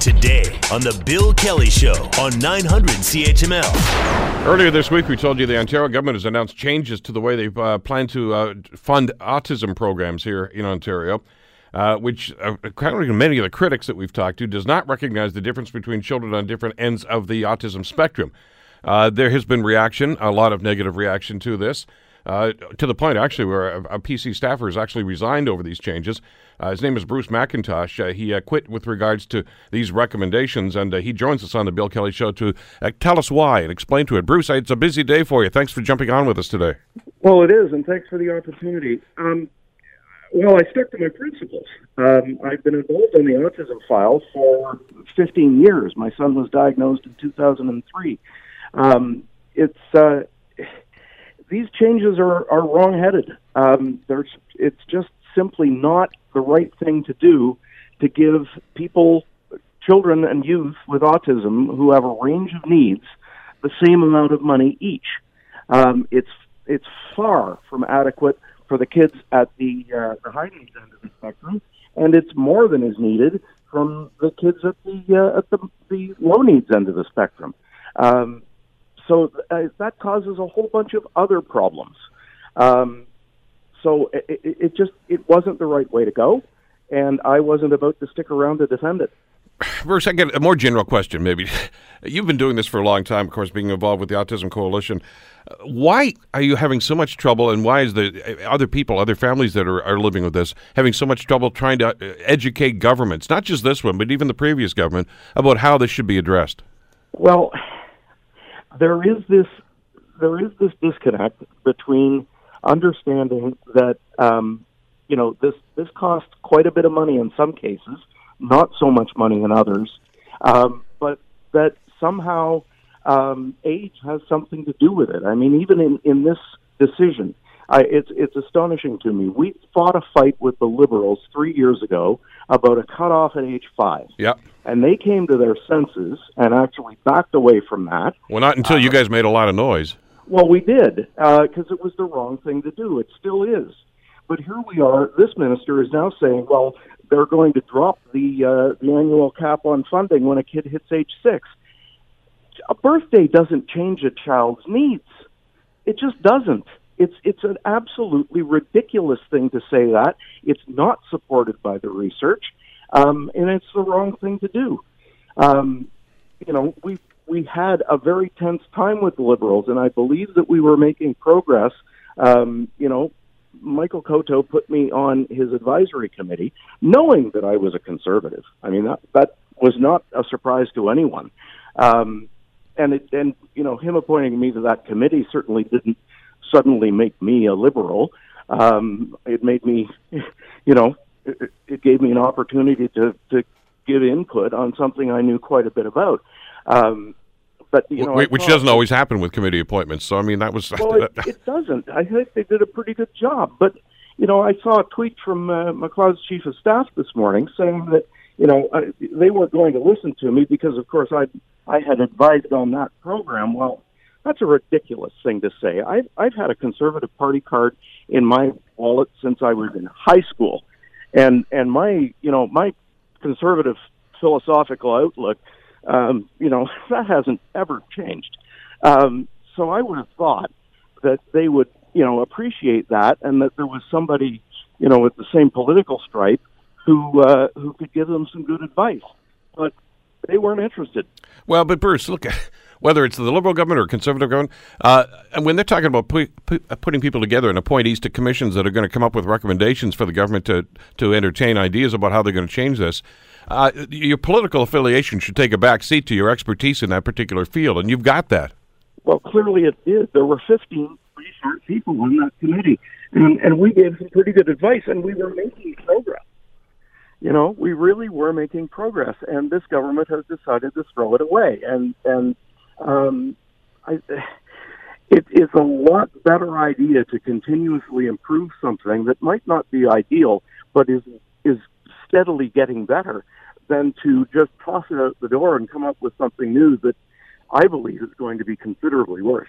Today on The Bill Kelly Show on 900 CHML. Earlier this week, we told you the Ontario government has announced changes to the way they uh, plan to uh, fund autism programs here in Ontario. Uh, which, uh, according to many of the critics that we've talked to, does not recognize the difference between children on different ends of the autism spectrum. Uh, there has been reaction, a lot of negative reaction to this. Uh, to the point, actually, where a, a, PC staffer has actually resigned over these changes. Uh, his name is Bruce McIntosh. Uh, he uh, quit with regards to these recommendations, and uh, he joins us on the Bill Kelly Show to uh, tell us why and explain to it. Bruce, it's a busy day for you. Thanks for jumping on with us today. Well, it is, and thanks for the opportunity. Um, well, I stuck to my principles. Um, I've been involved in the autism file for 15 years. My son was diagnosed in 2003. Um, it's these changes are, are wrongheaded. Um, there's, it's just simply not the right thing to do to give people, children and youth with autism who have a range of needs, the same amount of money each. Um, it's it's far from adequate for the kids at the uh, the high needs end of the spectrum, and it's more than is needed from the kids at the uh, at the, the low needs end of the spectrum. Um, so uh, that causes a whole bunch of other problems. Um, so it, it, it just it wasn't the right way to go, and I wasn't about to stick around to defend it. Bruce, I get a more general question. Maybe you've been doing this for a long time, of course, being involved with the Autism Coalition. Why are you having so much trouble, and why is the uh, other people, other families that are, are living with this, having so much trouble trying to uh, educate governments, not just this one, but even the previous government, about how this should be addressed? Well, there is this there is this disconnect between understanding that um, you know this this costs quite a bit of money in some cases, not so much money in others, um, but that somehow um, age has something to do with it. I mean, even in in this decision, I, it's it's astonishing to me. We fought a fight with the liberals three years ago about a cutoff at age five. Yep. And they came to their senses and actually backed away from that. Well, not until uh, you guys made a lot of noise. Well, we did because uh, it was the wrong thing to do. It still is. But here we are. This minister is now saying, well, they're going to drop the uh, the annual cap on funding when a kid hits age six. A birthday doesn't change a child's needs. It just doesn't. It's it's an absolutely ridiculous thing to say that. It's not supported by the research, um, and it's the wrong thing to do. Um, you know, we we had a very tense time with the liberals, and I believe that we were making progress. Um, you know, Michael Coteau put me on his advisory committee, knowing that I was a conservative. I mean, that that was not a surprise to anyone. Um, and it, and you know, him appointing me to that committee certainly didn't suddenly make me a liberal. Um, it made me, you know, it, it gave me an opportunity to, to give input on something I knew quite a bit about. Um, but you know, which, which doesn't always happen with committee appointments. So I mean, that was well, it, it doesn't. I think they did a pretty good job. But you know, I saw a tweet from uh, MacLeod's chief of staff this morning saying that you know uh, they weren't going to listen to me because, of course, I I had advised on that program. Well, that's a ridiculous thing to say. I've, I've had a conservative party card in my wallet since I was in high school, and and my you know my conservative philosophical outlook, um, you know that hasn't ever changed. Um, so I would have thought that they would you know appreciate that, and that there was somebody you know with the same political stripe who uh, who could give them some good advice, but they weren't interested. Well, but Bruce, look whether it's the Liberal government or Conservative government, uh, and when they're talking about pu- pu- putting people together and appointees to commissions that are going to come up with recommendations for the government to, to entertain ideas about how they're going to change this, uh, your political affiliation should take a back seat to your expertise in that particular field, and you've got that. Well, clearly it did. There were 15 pretty smart people on that committee, and, and we gave some pretty good advice, and we were making progress. You know, we really were making progress, and this government has decided to throw it away. And and um, I, it is a lot better idea to continuously improve something that might not be ideal, but is is steadily getting better, than to just toss it out the door and come up with something new that I believe is going to be considerably worse.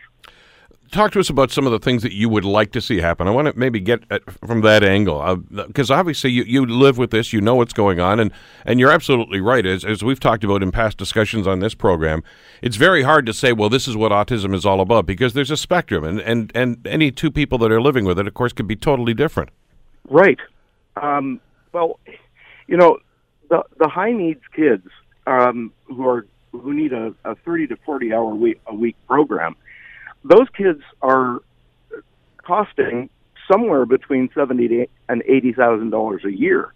talk to us about some of the things that you would like to see happen. I want to maybe get at, from that angle because uh, obviously you, you live with this, you know what's going on, and, and you're absolutely right. As, as we've talked about in past discussions on this program, it's very hard to say, well, this is what autism is all about because there's a spectrum, and, and, and any two people that are living with it, of course, could be totally different. Right. Um, well, you know, the the high needs kids um, who are who need a, a 30 to 40 hour week, a week program those kids are costing somewhere between seventy and eighty thousand dollars a year.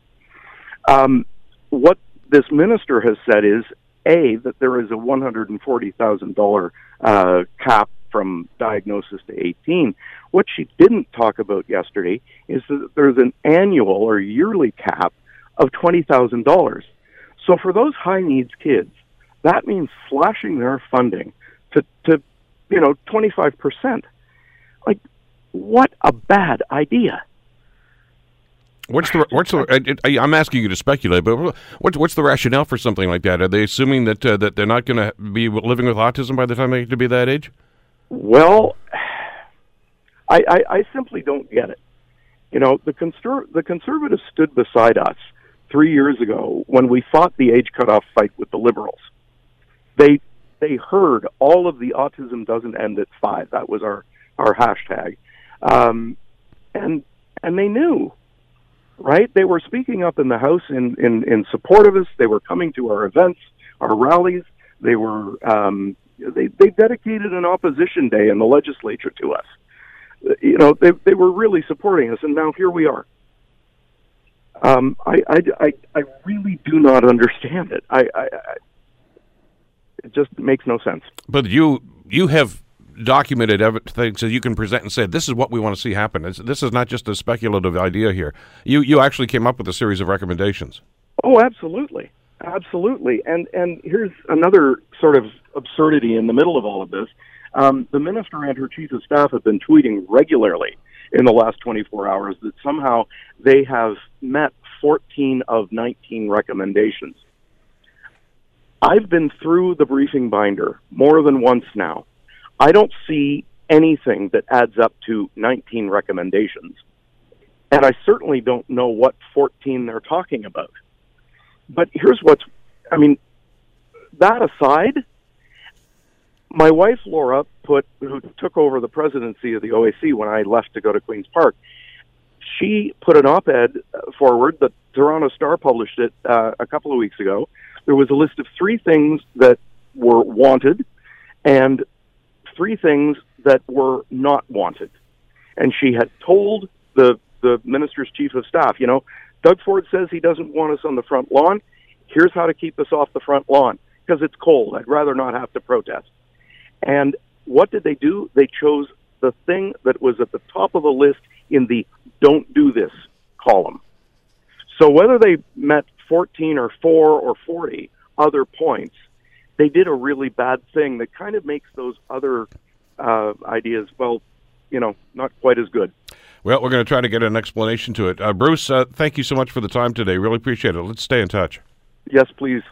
Um, what this minister has said is a that there is a one hundred and forty thousand dollar uh, cap from diagnosis to eighteen. What she didn't talk about yesterday is that there's an annual or yearly cap of twenty thousand dollars. So for those high needs kids, that means slashing their funding to to you know, 25%. Like, what a bad idea. What's the what's the? I, am asking you to speculate, but what's what's the rationale for something like that? Are they assuming that uh, that they're not going to be living with autism by the time they get to be that age? Well, I, I, I simply don't get it. You know, the conser- the conservatives stood beside us three years ago when we fought the age cutoff fight with the liberals. They they heard all of the autism doesn't end at five. That was our our hashtag, um, and and they knew, right? They were speaking up in the house in in in support of us. They were coming to our events, our rallies. They were um, they they dedicated an opposition day in the legislature to us. You know, they they were really supporting us, and now here we are. Um, I, I, I, I really do not understand it. I, I, it just makes no sense. But you you have documented things so you can present and say this is what we want to see happen. It's, this is not just a speculative idea here. You you actually came up with a series of recommendations. Oh, absolutely, absolutely. And and here's another sort of absurdity in the middle of all of this. Um, the minister and her chief of staff have been tweeting regularly in the last 24 hours that somehow they have met 14 of 19 recommendations. I've been through the briefing binder more than once now. I don't see anything that adds up to 19 recommendations. And I certainly don't know what 14 they're talking about. But here's what's, I mean, that aside, my wife Laura put, who took over the presidency of the OAC when I left to go to Queen's Park, she put an op-ed forward. The Toronto Star published it uh, a couple of weeks ago, there was a list of three things that were wanted and three things that were not wanted. And she had told the the minister's chief of staff, you know, Doug Ford says he doesn't want us on the front lawn. Here's how to keep us off the front lawn because it's cold. I'd rather not have to protest. And what did they do? They chose the thing that was at the top of the list in the don't do this column. So whether they met 14 or 4 or 40 other points, they did a really bad thing that kind of makes those other uh, ideas, well, you know, not quite as good. Well, we're going to try to get an explanation to it. Uh, Bruce, uh, thank you so much for the time today. Really appreciate it. Let's stay in touch. Yes, please.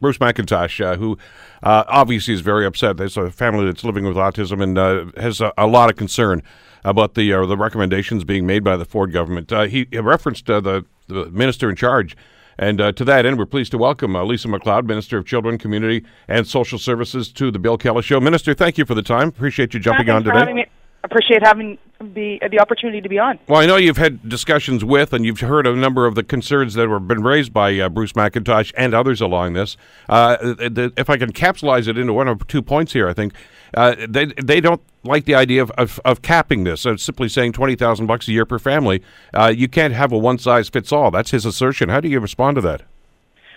Bruce McIntosh, uh, who uh, obviously is very upset. There's a family that's living with autism and uh, has a, a, lot of concern about the uh, the recommendations being made by the Ford government. Uh, he, he, referenced uh, the, the minister in charge and uh, to that end, we're pleased to welcome uh, Lisa MacLeod, Minister of Children, Community, and Social Services, to the Bill Kelly Show. Minister, thank you for the time. Appreciate you jumping on today. Appreciate having the the opportunity to be on. Well, I know you've had discussions with, and you've heard a number of the concerns that have been raised by uh, Bruce McIntosh and others along this. Uh, if I can capsulize it into one or two points here, I think uh, they they don't like the idea of, of, of capping this. Of simply saying twenty thousand bucks a year per family. Uh, you can't have a one size fits all. That's his assertion. How do you respond to that?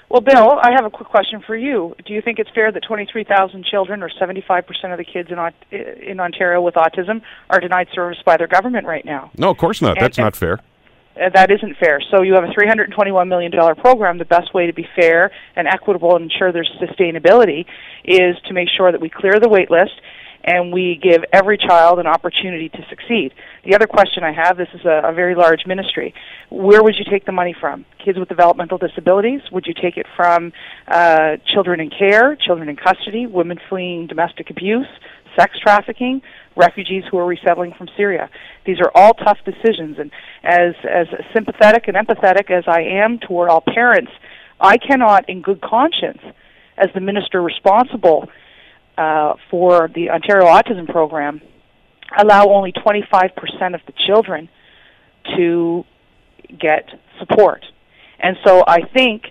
Well, Bill, I have a quick question for you. Do you think it's fair that 23,000 children, or 75% of the kids in in Ontario with autism, are denied service by their government right now? No, of course not. And, That's not fair. Uh, that isn't fair. So you have a $321 million program. The best way to be fair and equitable and ensure there's sustainability is to make sure that we clear the wait list and we give every child an opportunity to succeed. The other question I have this is a, a, very large ministry. Where would you take the money from? Kids with developmental disabilities? Would you take it from uh, children in care, children in custody, women fleeing domestic abuse, sex trafficking, refugees who are resettling from Syria. These are all tough decisions, and as as sympathetic and empathetic as I am toward all parents, I cannot, in good conscience, as the minister responsible uh, for the Ontario Autism Program, allow only 25% of the children to get support. And so I think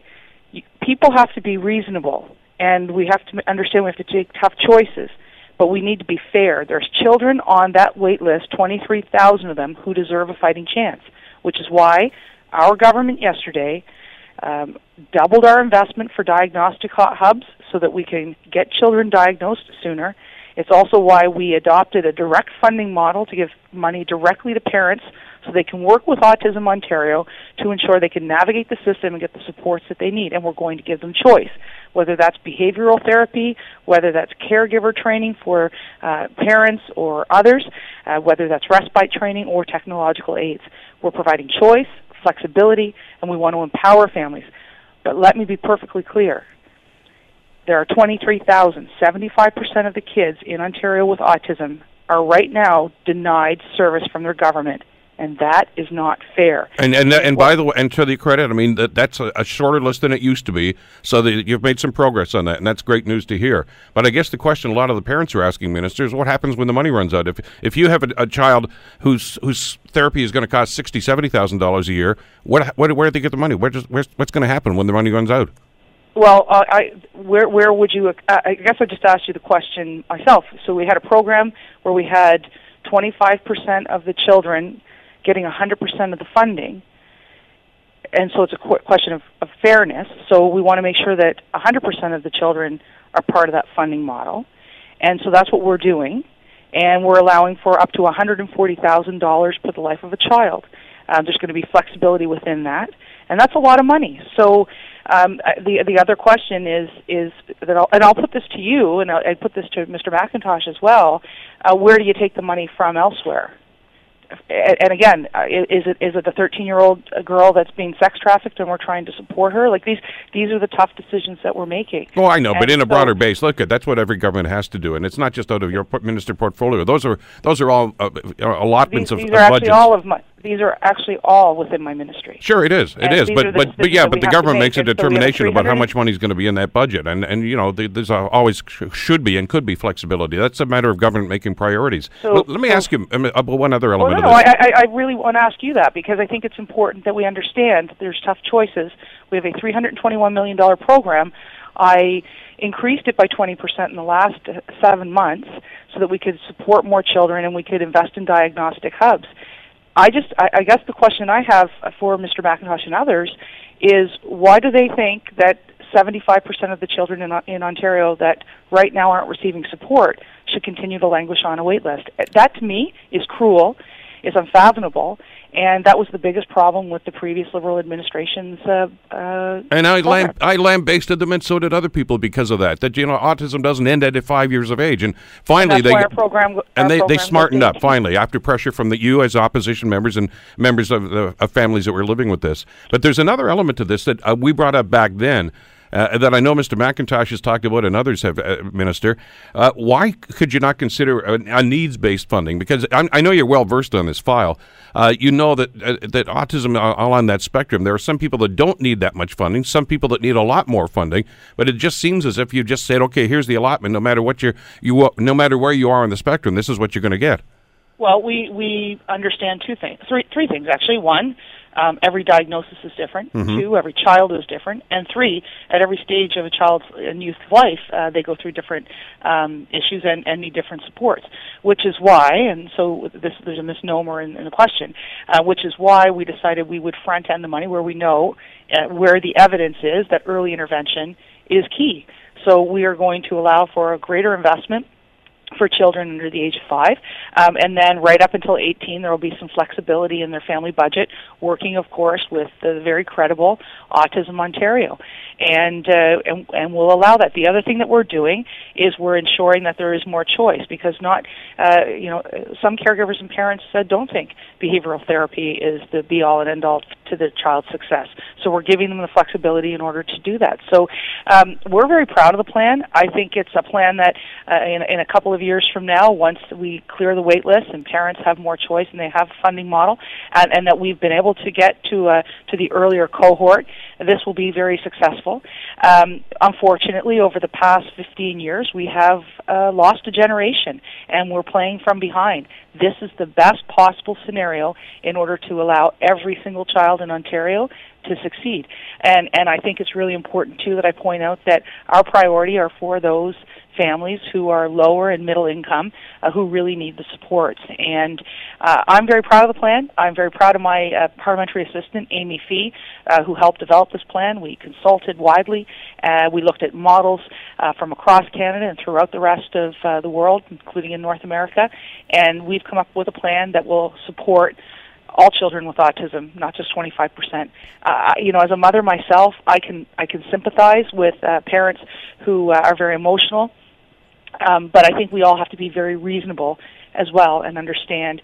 people have to be reasonable, and we have to understand we have to take tough choices but we need to be fair. There's children on that wait list, 23,000 of them, who deserve a fighting chance, which is why our government yesterday um, doubled our investment for diagnostic hubs so that we can get children diagnosed sooner. It's also why we adopted a direct funding model to give money directly to parents so they can work with Autism Ontario to ensure they can navigate the system and get the supports that they need. And we're going to give them choice, whether that's behavioral therapy, whether that's caregiver training for uh, parents or others, uh, whether that's respite training or technological aids. We're providing choice, flexibility, and we want to empower families. But let me be perfectly clear. There are 23,000. 75% of the kids in Ontario with autism are right now denied service from their government and that is not fair. And and and by the way, and to the credit, I mean that that's a, a, shorter list than it used to be. So that you've made some progress on that, and that's great news to hear. But I guess the question a lot of the parents are asking ministers: What happens when the money runs out? If if you have a, a child whose whose therapy is going to cost sixty, seventy thousand dollars a year, what, what where do they get the money? Where does, where's, what's going to happen when the money runs out? Well, uh, I where where would you? Uh, I guess I just asked you the question myself. So we had a program where we had 25% of the children getting 100% of the funding. And so it's a qu- question of, of fairness. So we want to make sure that 100% of the children are part of that funding model. And so that's what we're doing. And we're allowing for up to $140,000 per the life of a child. Um, there's going to be flexibility within that, and that's a lot of money. So um, uh, the the other question is is that I'll, and I'll put this to you, and I'll, I put this to Mr. McIntosh as well. Uh, where do you take the money from elsewhere? And again, uh, is it is it the 13 year old girl that's being sex trafficked and we're trying to support her? Like these these are the tough decisions that we're making. Oh, I know, and but in a broader base, look, that's what every government has to do, and it's not just out of your minister portfolio. Those are those are all uh, allotments these, of, these are actually all of my these are actually all within my ministry. Sure, it is. It and is. But but but yeah, but the government makes a determination so about how much money is going to be in that budget, and and you know there's always should be and could be flexibility. That's a matter of government making priorities. So, well, let me so, ask you um, one other element. Well, no, I, I really want to ask you that because I think it's important that we understand there's tough choices. We have a 321 million dollar program. I increased it by 20% in the last seven months so that we could support more children and we could invest in diagnostic hubs. I just, I, I guess the question I have for Mr. McIntosh and others is why do they think that 75% of the children in, in Ontario that right now aren't receiving support should continue to languish on a wait list? That to me is cruel, is unfathomable, and that was the biggest problem with the previous Liberal administration's. Uh, uh, and I lamb, I lambasted them, and so did other people because of that. That you know, autism doesn't end at five years of age, and finally and they program, and they, they smartened up finally after pressure from the you as opposition members and members of the of families that were living with this. But there's another element to this that uh, we brought up back then uh, that I know Mr. McIntosh has talked about and others have, uh, Minister. Uh, why could you not consider a, a needs based funding? Because I, I, know you're well versed on this file. Uh, you know that uh, that autism all on that spectrum. There are some people that don't need that much funding, some people that need a lot more funding. But it just seems as if you just said, okay, here's the allotment. No matter what you you no matter where you are on the spectrum, this is what you're going to get. Well, we we understand two things, three three things actually. One, um, every diagnosis is different. Mm-hmm. Two, every child is different. And three, at every stage of a child's and youth's life, uh, they go through different um, issues and, and need different supports. Which is why, and so this, there's a misnomer in, in the question, uh, which is why we decided we would front end the money where we know uh, where the evidence is that early intervention is key. So we are going to allow for a greater investment for children under the age of five. Um, and then right up until 18, there will be some flexibility in their family budget, working, of course, with the very credible Autism Ontario. And, uh, and and we'll allow that. The other thing that we're doing is we're ensuring that there is more choice because not, uh, you know, some caregivers and parents uh, don't think behavioral therapy is the be all and end all to the child's success. So we're giving them the flexibility in order to do that. So um, we're very proud of the plan. I think it's a plan that uh, in, in a couple of years from now, once we clear the wait list and parents have more choice and they have a funding model, and, and that we've been able to get to uh, to the earlier cohort, this will be very successful. Um, unfortunately, over the past 15 years, we have uh, lost a generation, and we're playing from behind. This is the best possible scenario in order to allow every single child in Ontario to succeed. And and I think it's really important too that I point out that our priority are for those families who are lower and middle income uh, who really need the support. And uh, I'm very proud of the plan. I'm very proud of my uh, parliamentary assistant, Amy Fee, uh, who helped develop this plan. We consulted widely. Uh, we looked at models uh, from across Canada and throughout the rest of uh, the world, including in North America. And we've come up with a plan that will support all children with autism, not just 25%. Uh, you know, as a mother myself, I can I can sympathize with uh, parents who uh, are very emotional, um, but I think we all have to be very reasonable as well and understand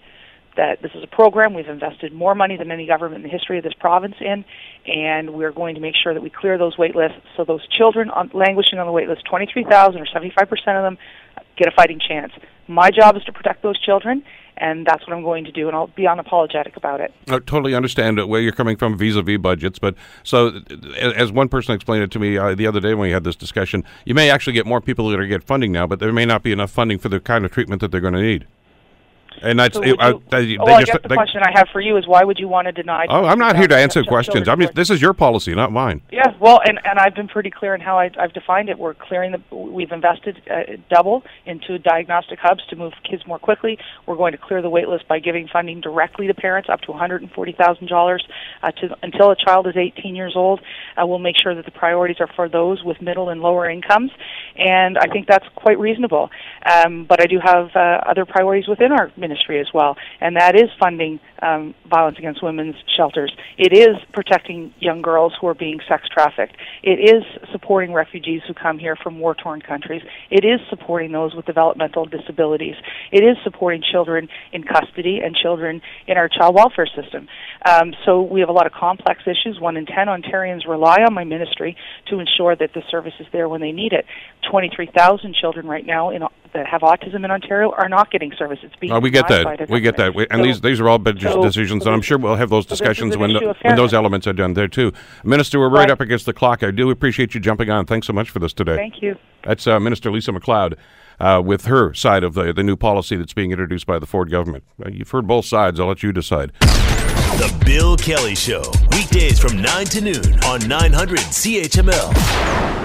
that this is a program we've invested more money than any government in the history of this province in, and we're going to make sure that we clear those wait lists so those children on, languishing on the wait list, 23,000 or 75% of them, get a fighting chance. My job is to protect those children, and that's what I'm going to do, and I'll be unapologetic about it. I totally understand where you're coming from vis-a-vis budgets, but so as one person explained it to me uh, the other day when we had this discussion, you may actually get more people that are get funding now, but there may not be enough funding for the kind of treatment that they're going to need. And that's So it, you- they, well, they I just, guess the they- question I have for you is why would you want to deny? Oh, I'm not here to answer questions. I mean, this is your policy, not mine. Yeah, well, and, and I've been pretty clear in how I, I've defined it. We're clearing the, we've invested uh, double into diagnostic hubs to move kids more quickly. We're going to clear the wait list by giving funding directly to parents up to $140,000 uh, to until a child is 18 years old. Uh, we'll make sure that the priorities are for those with middle and lower incomes, and I think that's quite reasonable. Um, but I do have uh, other priorities within our ministry as well, and that is funding um, violence against women's shelters. It is protecting young girls who are being sex trafficked. It is supporting refugees who come here from war torn countries. It is supporting those with developmental disabilities. It is supporting children in custody and children in our child welfare system. Um, so we have a lot of complex issues. One in ten Ontarians rely on my ministry to ensure that the service is there when they need it. 23,000 children right now in, that have autism in Ontario are not getting services. Being Oh, we get that. We get that. We, and So- these these are all budget so- decisions, so and I'm sure we'll have those so this is discussions an when the, when those elements are done there too. Minister, we're right, Right. up against the clock. I do appreciate you jumping on. Thanks so much for this today. Thank you. That's uh, Minister Lisa MacLeod uh, with her side of the the new policy that's being introduced by the Ford government. Uh, you've heard both sides. I'll let you decide. The Bill Kelly Show, weekdays from 9 to noon on 900 CHML.